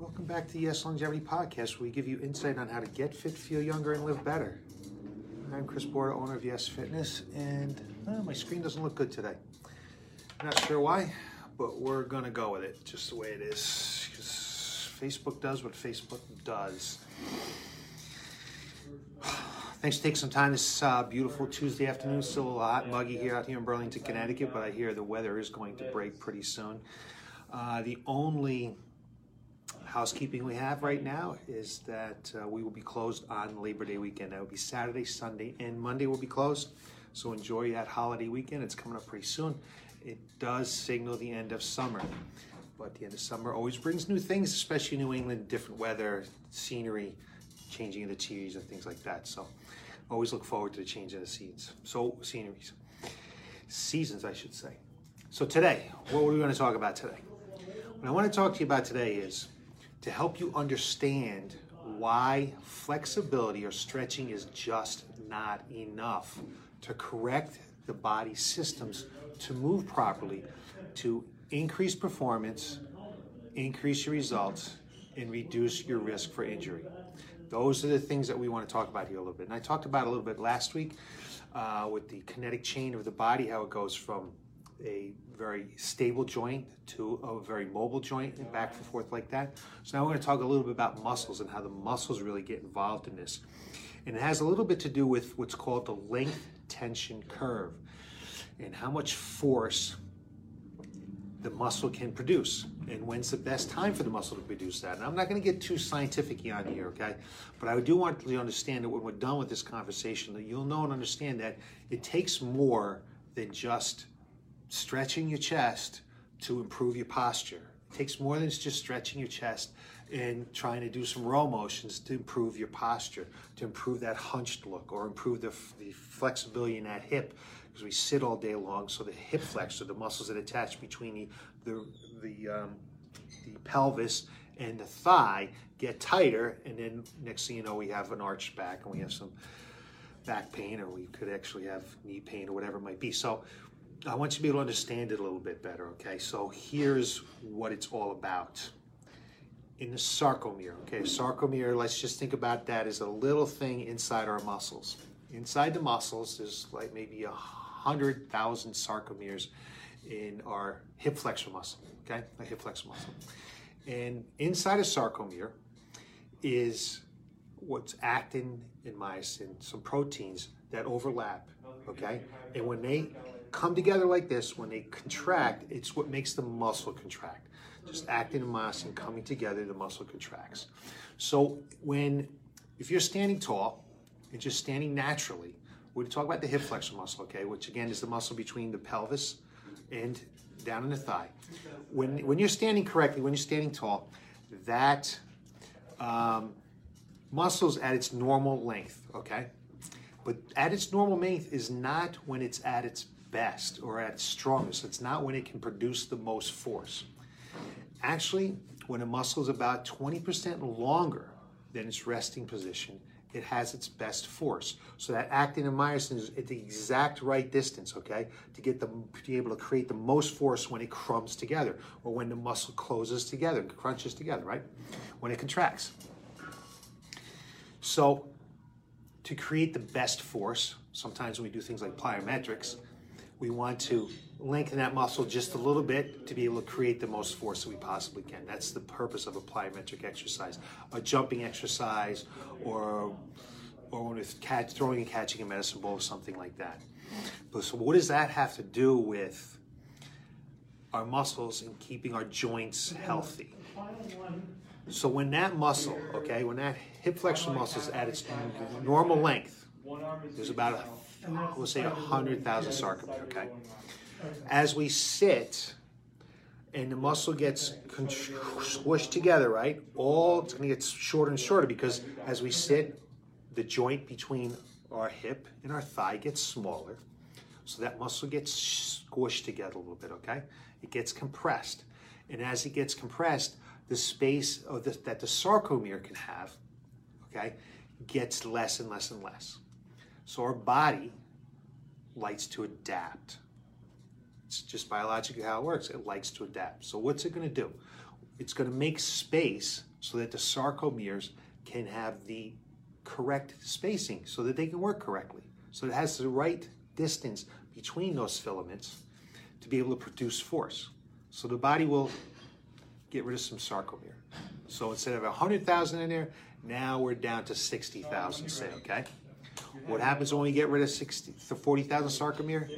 Welcome back to the Yes Longevity Podcast, where we give you insight on how to get fit, feel younger, and live better. I'm Chris Borda, owner of Yes Fitness, and uh, my screen doesn't look good today. Not sure why, but we're gonna go with it just the way it is. Because Facebook does what Facebook does. Thanks for taking some time this uh, beautiful Tuesday afternoon. Still a and muggy here out here in Burlington, Connecticut, but I hear the weather is going to break pretty soon. Uh, the only housekeeping we have right now is that uh, we will be closed on Labor Day weekend. That will be Saturday, Sunday, and Monday will be closed. So enjoy that holiday weekend. It's coming up pretty soon. It does signal the end of summer. But the end of summer always brings new things, especially New England, different weather, scenery, changing of the trees and things like that. So always look forward to the change of the seeds. So sceneries. Seasons, I should say. So today, what are we going to talk about today? What I want to talk to you about today is to help you understand why flexibility or stretching is just not enough to correct the body systems to move properly, to increase performance, increase your results, and reduce your risk for injury. Those are the things that we want to talk about here a little bit. And I talked about a little bit last week uh, with the kinetic chain of the body, how it goes from a very stable joint to a very mobile joint and back and forth like that. So now we're going to talk a little bit about muscles and how the muscles really get involved in this. And it has a little bit to do with what's called the length tension curve and how much force the muscle can produce and when's the best time for the muscle to produce that. And I'm not going to get too scientific on here, okay? But I do want you to understand that when we're done with this conversation, that you'll know and understand that it takes more than just stretching your chest to improve your posture. It takes more than just stretching your chest and trying to do some row motions to improve your posture, to improve that hunched look or improve the, the flexibility in that hip because we sit all day long. So the hip flexor, the muscles that attach between the, the, the, um, the pelvis and the thigh get tighter. And then next thing you know, we have an arched back and we have some back pain or we could actually have knee pain or whatever it might be. So I want you to be able to understand it a little bit better, okay? So here's what it's all about. In the sarcomere, okay, sarcomere, let's just think about that as a little thing inside our muscles. Inside the muscles, there's like maybe a hundred thousand sarcomeres in our hip flexor muscle, okay, the hip flexor muscle. And inside a sarcomere is what's actin and myosin, some proteins that overlap, okay? And when they come together like this, when they contract, it's what makes the muscle contract. Just actin and coming together, the muscle contracts. So when, if you're standing tall and just standing naturally, we're talk about the hip flexor muscle, okay, which again is the muscle between the pelvis and down in the thigh. When, when you're standing correctly, when you're standing tall, that um, muscle's at its normal length, okay? But at its normal length is not when it's at its best or at its strongest. It's not when it can produce the most force. Actually, when a muscle is about 20% longer than its resting position, it has its best force. So that actin and myosin is at the exact right distance, okay, to get the to be able to create the most force when it crumbs together or when the muscle closes together, crunches together, right? When it contracts. So to create the best force, sometimes when we do things like plyometrics, we want to lengthen that muscle just a little bit to be able to create the most force that we possibly can. That's the purpose of a plyometric exercise, a jumping exercise, or or when it's catch, throwing and catching a medicine ball or something like that. But so what does that have to do with our muscles and keeping our joints healthy? So when that muscle, okay, when that hip flexor muscle is at its normal length, there's about a we'll say 100,000 sarcomere, okay? As we sit and the muscle gets squished together, right? All it's going to get shorter and shorter because as we sit, the joint between our hip and our thigh gets smaller. So that muscle gets squished together a little bit, okay? It gets compressed. And as it gets compressed, the space the, that the sarcomere can have, okay, gets less and less and less. So our body likes to adapt. It's just biologically how it works. It likes to adapt. So what's it going to do? it's going to make space so that the sarcomeres can have the correct spacing so that they can work correctly. So it has the right distance between those filaments to be able to produce force. So the body will get rid of some sarcomere. So instead of 100,000 in there, now we're down to 60,000, say, okay? What happens when we get rid of 60, 40,000 sarcomere?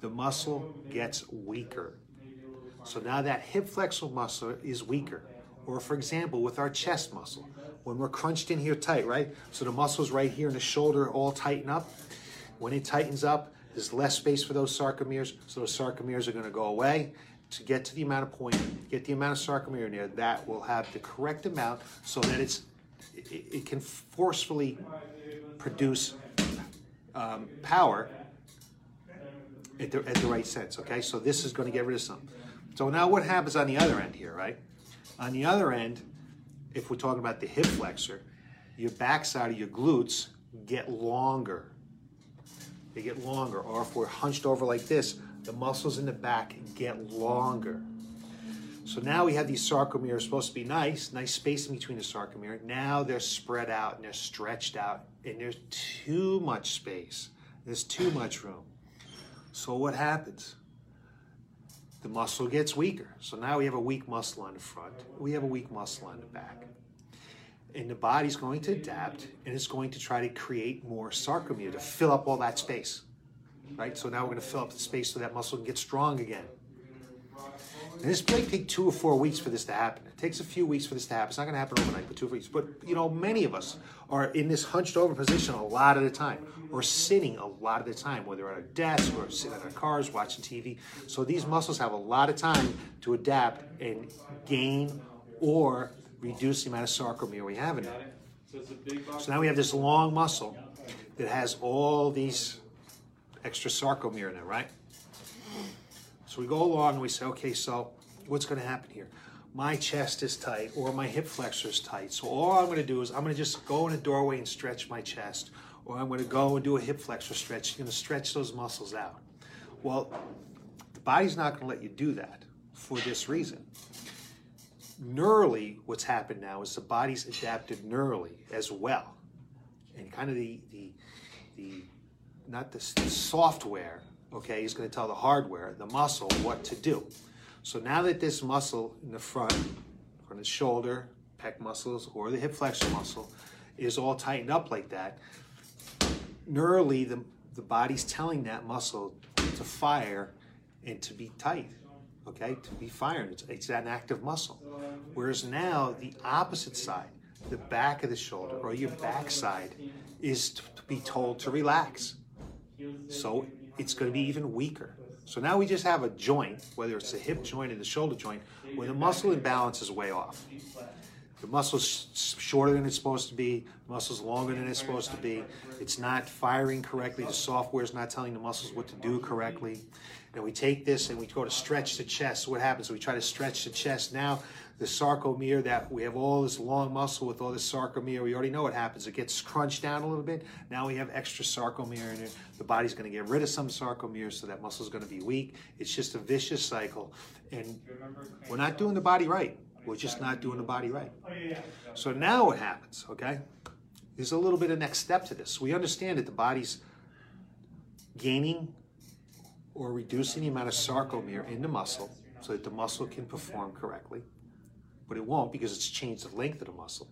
The muscle gets weaker. So now that hip flexor muscle is weaker. Or for example, with our chest muscle, when we're crunched in here tight, right? So the muscles right here in the shoulder all tighten up. When it tightens up, there's less space for those sarcomeres, so those sarcomeres are going to go away. To get to the amount of point, get the amount of sarcomere in there, that will have the correct amount so that it's it, it can forcefully produce um, power at the, at the right sense, okay? So this is going to get rid of some. So now what happens on the other end here, right? On the other end, if we're talking about the hip flexor, your backside of your glutes get longer. They get longer. Or if we're hunched over like this, the muscles in the back get longer. So now we have these sarcomeres supposed to be nice, nice spacing between the sarcomere. Now they're spread out and they're stretched out, and there's too much space. There's too much room. So what happens? The muscle gets weaker. So now we have a weak muscle on the front. We have a weak muscle on the back. And the body's going to adapt and it's going to try to create more sarcomere to fill up all that space. Right? So now we're going to fill up the space so that muscle can get strong again. And this may take two or four weeks for this to happen. It takes a few weeks for this to happen. It's not going to happen overnight, but two weeks. But you know, many of us are in this hunched over position a lot of the time, or sitting a lot of the time, whether at a desk or sitting in our cars watching TV. So these muscles have a lot of time to adapt and gain or reduce the amount of sarcomere we have in it. So now we have this long muscle that has all these extra sarcomere in it, right? So we go along and we say, okay, so what's going to happen here? My chest is tight or my hip flexor is tight. So all I'm going to do is I'm going to just go in a doorway and stretch my chest. Or I'm going to go and do a hip flexor stretch. You're going to stretch those muscles out. Well, the body's not going to let you do that for this reason. Neurally, what's happened now is the body's adapted neurally as well. And kind of the, the, the not the, the software okay, he's going to tell the hardware, the muscle, what to do. So now that this muscle in the front, from the shoulder, pec muscles, or the hip flexor muscle, is all tightened up like that, neurally, the, the body's telling that muscle to fire and to be tight, okay, to be firing. It's, it's an active muscle. Whereas now, the opposite side, the back of the shoulder or your backside, is to be told to relax. So it's going to be even weaker. So now we just have a joint, whether it's the hip joint or the shoulder joint, where the muscle imbalance is way off. The muscle's shorter than it's supposed to be, the muscle's longer than it's supposed to be. It's not firing correctly, the software is not telling the muscles what to do correctly. And we take this and we go to stretch the chest. What happens? We try to stretch the chest. Now the sarcomere that we have all this long muscle with all this sarcomere. We already know what happens. It gets crunched down a little bit. Now we have extra sarcomere in it. The body's going to get rid of some sarcomere, so that muscle is going to be weak. It's just a vicious cycle, and we're not doing the body right. We're just not doing the body right. Oh, so now what happens? Okay, there's a little bit of next step to this. We understand that the body's gaining or reducing the amount of sarcomere in the muscle so that the muscle can perform correctly but it won't because it's changed the length of the muscle.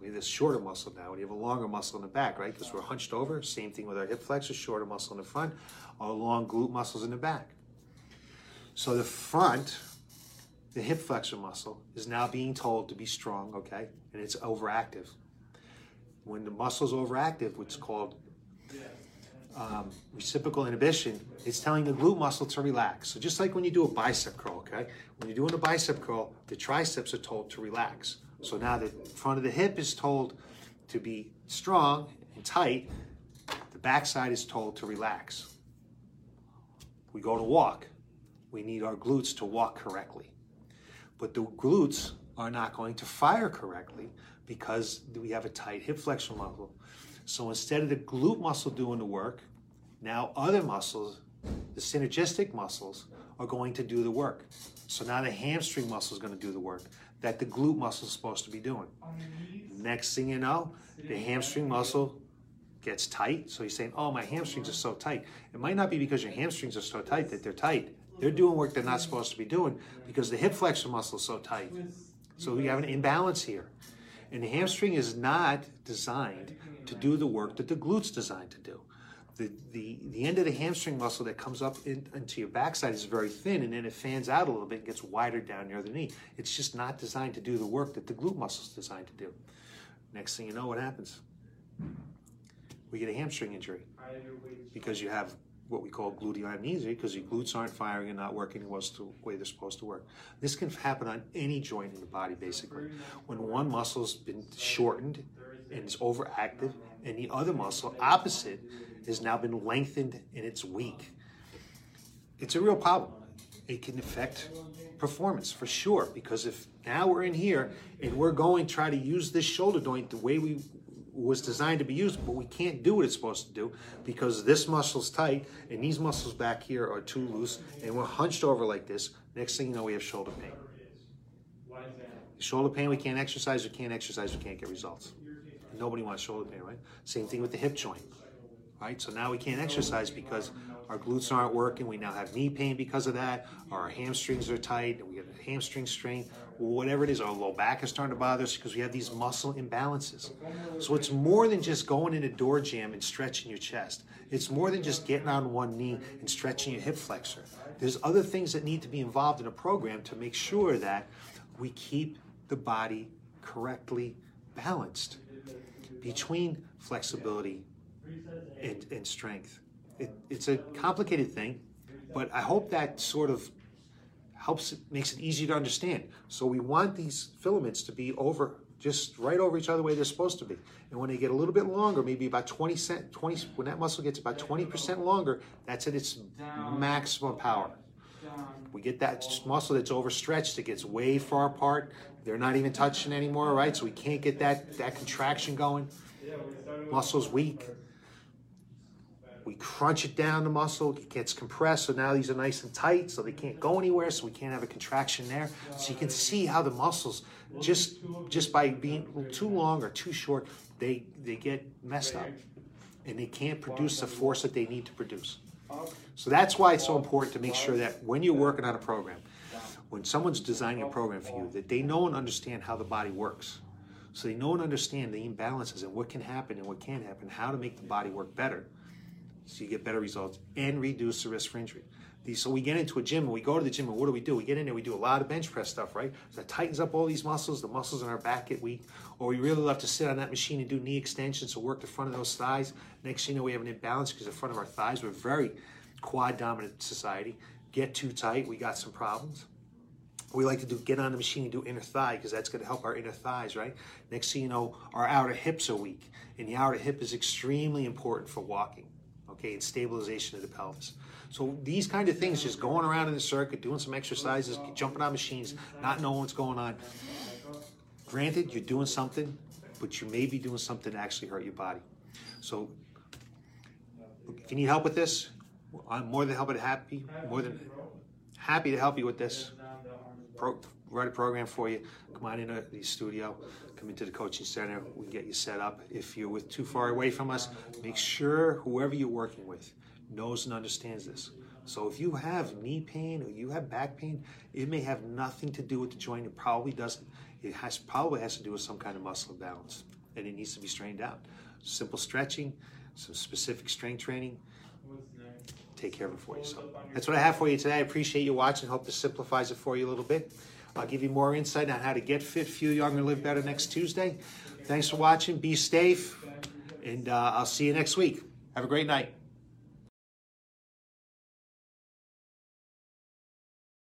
We have this shorter muscle now, and you have a longer muscle in the back, right? Because we're hunched over. Same thing with our hip flexors, shorter muscle in the front, our long glute muscles in the back. So the front, the hip flexor muscle, is now being told to be strong, okay? And it's overactive. When the muscle's overactive, what's called um, reciprocal inhibition, it's telling the glute muscle to relax. So just like when you do a bicep curl, okay? When you're doing a bicep curl, the triceps are told to relax. So now the front of the hip is told to be strong and tight. The backside is told to relax. We go to walk. We need our glutes to walk correctly. But the glutes are not going to fire correctly because we have a tight hip flexor muscle. So instead of the glute muscle doing the work, now other muscles, the synergistic muscles, are going to do the work. So now the hamstring muscle is going to do the work that the glute muscle is supposed to be doing. Next thing you know, the hamstring muscle gets tight. So you're saying, oh, my hamstrings are so tight. It might not be because your hamstrings are so tight that they're tight. They're doing work they're not supposed to be doing because the hip flexor muscle is so tight. So you have an imbalance here. And the hamstring is not designed to do the work that the glute's designed to do. The, the, the end of the hamstring muscle that comes up in, into your backside is very thin and then it fans out a little bit and gets wider down near the knee. It's just not designed to do the work that the glute muscle is designed to do. Next thing you know, what happens? We get a hamstring injury because you have what we call gluteal amnesia because your glutes aren't firing and not working the way they're supposed to work. This can happen on any joint in the body, basically. When one muscle's been shortened and is overactive, and the other muscle, opposite, has now been lengthened and it's weak. It's a real problem. It can affect performance for sure because if now we're in here and we're going to try to use this shoulder joint the way we was designed to be used, but we can't do what it's supposed to do because this muscle's tight and these muscles back here are too loose and we're hunched over like this. Next thing you know, we have shoulder pain. Shoulder pain, we can't exercise, we can't exercise, we can't get results. Nobody wants shoulder pain, right? Same thing with the hip joint, right? So now we can't exercise because our glutes aren't working. We now have knee pain because of that. Our hamstrings are tight, we a hamstring strain, whatever it is. Our low back is starting to bother us because we have these muscle imbalances. So it's more than just going in a door jamb and stretching your chest. It's more than just getting on one knee and stretching your hip flexor. There's other things that need to be involved in a program to make sure that we keep the body correctly balanced between flexibility and, and strength. It, it's a complicated thing, but I hope that sort of helps it makes it easy to understand. So we want these filaments to be over just right over each other the way they're supposed to be. And when they get a little bit longer, maybe about 20 cent, 20 when that muscle gets about 20% longer, that's at its maximum power. We get that muscle that's overstretched, it gets way far apart. They're not even touching anymore, right? So we can't get that, that contraction going. Muscle's weak. We crunch it down the muscle, it gets compressed, so now these are nice and tight, so they can't go anywhere, so we can't have a contraction there. So you can see how the muscles, just just by being too long or too short, they they get messed up, and they can't produce the force that they need to produce. So that's why it's so important to make sure that when you're working on a program, when someone's designing a program for you, that they know and understand how the body works. So they know and understand the imbalances and what can happen and what can't happen, how to make the body work better so you get better results and reduce the risk for injury. So we get into a gym and we go to the gym and what do we do? We get in there, we do a lot of bench press stuff, right? So that tightens up all these muscles, the muscles in our back get weak. Or we really love to sit on that machine and do knee extensions to work the front of those thighs. Next thing you know, we have an imbalance because the front of our thighs, we're very quad dominant society. Get too tight, we got some problems. We like to do get on the machine and do inner thigh because that's going to help our inner thighs, right? Next thing you know, our outer hips are weak, and the outer hip is extremely important for walking okay, and stabilization of the pelvis. So these kind of things, just going around in the circuit, doing some exercises, jumping on machines, not knowing what's going on. Granted, you're doing something, but you may be doing something to actually hurt your body. So if you need help with this, I'm more than happy more than happy to help you with this. Pro, write a program for you. Come on into the studio come into the coaching center. We can get you set up. If you're with too far away from us, make sure whoever you're working with knows and understands this. So if you have knee pain or you have back pain, it may have nothing to do with the joint. It probably doesn't. It has probably has to do with some kind of muscle imbalance, and it needs to be strained out. Simple stretching, some specific strength training. Take care of it for you. So that's what I have for you today. I appreciate you watching. Hope this simplifies it for you a little bit. I'll give you more insight on how to get fit, feel younger, live better next Tuesday. Thanks for watching. Be safe, and uh, I'll see you next week. Have a great night.